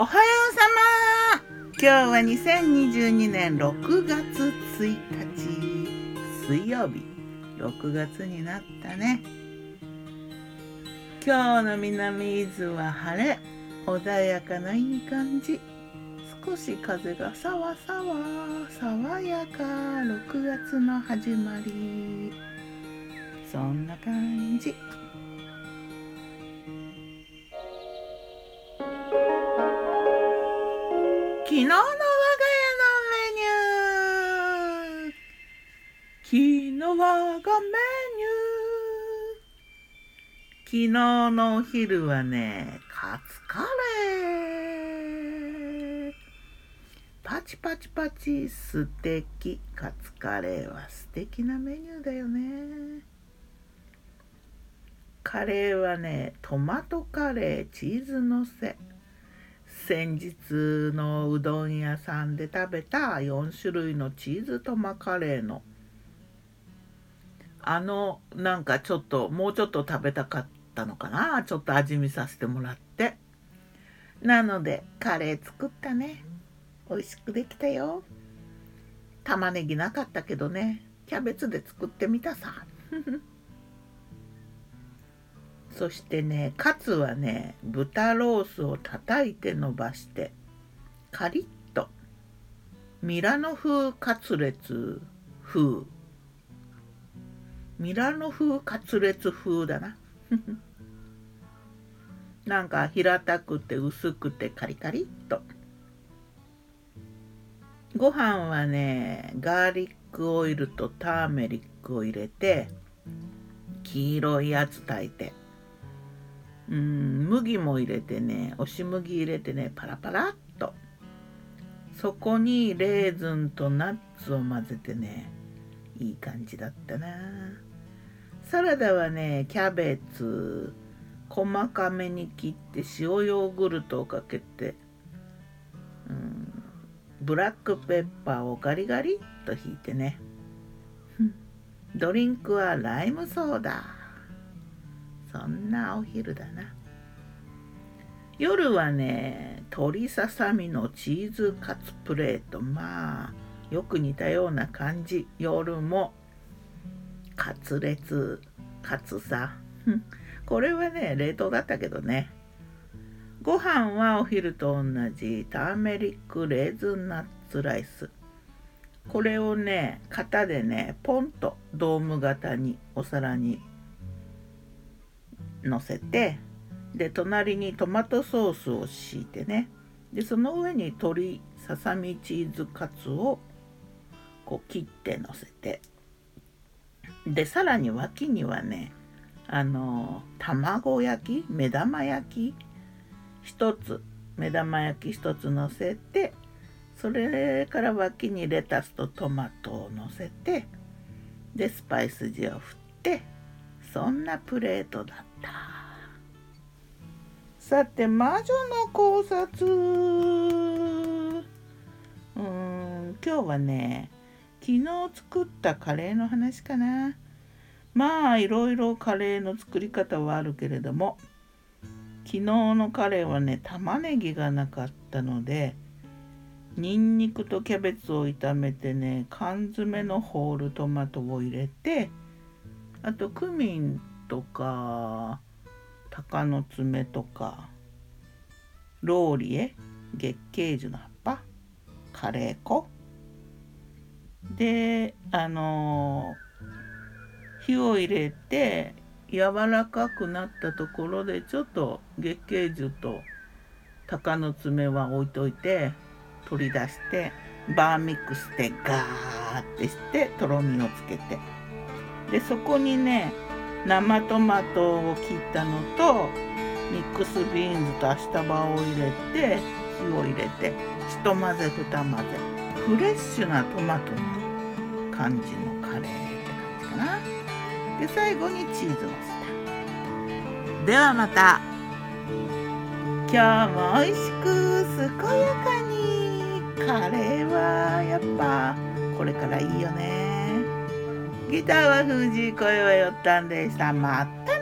おはようさま。今日は2022年6月1日。水曜日。6月になったね。今日の南伊豆は晴れ。穏やかないい感じ。少し風がさわさわ爽やか。6月の始まり。そんな感じ。昨日の我が家のメニュー。昨日我がメニュー昨日のお昼はねカツカレー。パチパチパチ素敵。カツカレーは素敵なメニューだよね。カレーはねトマトカレーチーズのせ。先日のうどん屋さんで食べた4種類のチーズトマカレーの。あのなんかちょっともうちょっと食べたかったのかな？ちょっと味見させてもらって。なのでカレー作ったね。美味しくできたよ。玉ねぎなかったけどね。キャベツで作ってみたさ。そしてねカツはね豚ロースを叩いて伸ばしてカリッとミラノ風カツレツ風。ミラノ風カツレツ風だな。なんか平たくて薄くてカリカリっと。ご飯はねガーリックオイルとターメリックを入れて黄色いやつ炊いて。うん麦も入れてね押し麦入れてねパラパラっと。そこにレーズンとナッツを混ぜてねいい感じだったな。サラダはねキャベツ細かめに切って塩ヨーグルトをかけて、うん、ブラックペッパーをガリガリっとひいてね。ドリンクはライムソーダ。そんなお昼だな。夜はね鶏ささみのチーズカツプレート。まあよく似たような感じ。夜もカツレツカツさ。これはね冷凍だったけどね。ご飯はお昼と同じターメリックレーズンナッツライス。これをね型でねポンとドーム型にお皿にのせてで隣にトマトソースを敷いてね。でその上に鶏ささみチーズカツをこう切ってのせて。でさらに脇にはねあの卵焼き目玉焼き一つ目玉焼き一つのせてそれから脇にレタスとトマトをのせてでスパイス地を振ってそんなプレートだった。さて魔女の考察。うん今日はね昨日作ったカレーの話かな。まあいろいろカレーの作り方はあるけれども昨日のカレーはね玉ねぎがなかったのでにんにくとキャベツを炒めてね缶詰のホールトマトを入れてあとクミンとか鷹の爪とかローリエ月桂樹の葉っぱカレー粉。であの火を入れて柔らかくなったところでちょっと月桂樹と鷹の爪は置いといて取り出してバーミックスでガーってしてとろみをつけて。でそこにね生トマトを切ったのとミックスビーンズとアシタバを入れて火を入れてひと混ぜふた混ぜ。フレッシュなトマトの感じのカレーって感じかな。で最後にチーズをした。ではまた。今日も美味しく健やかに。カレーはやっぱこれからいいよね。ギターは藤井声はよったんでした。また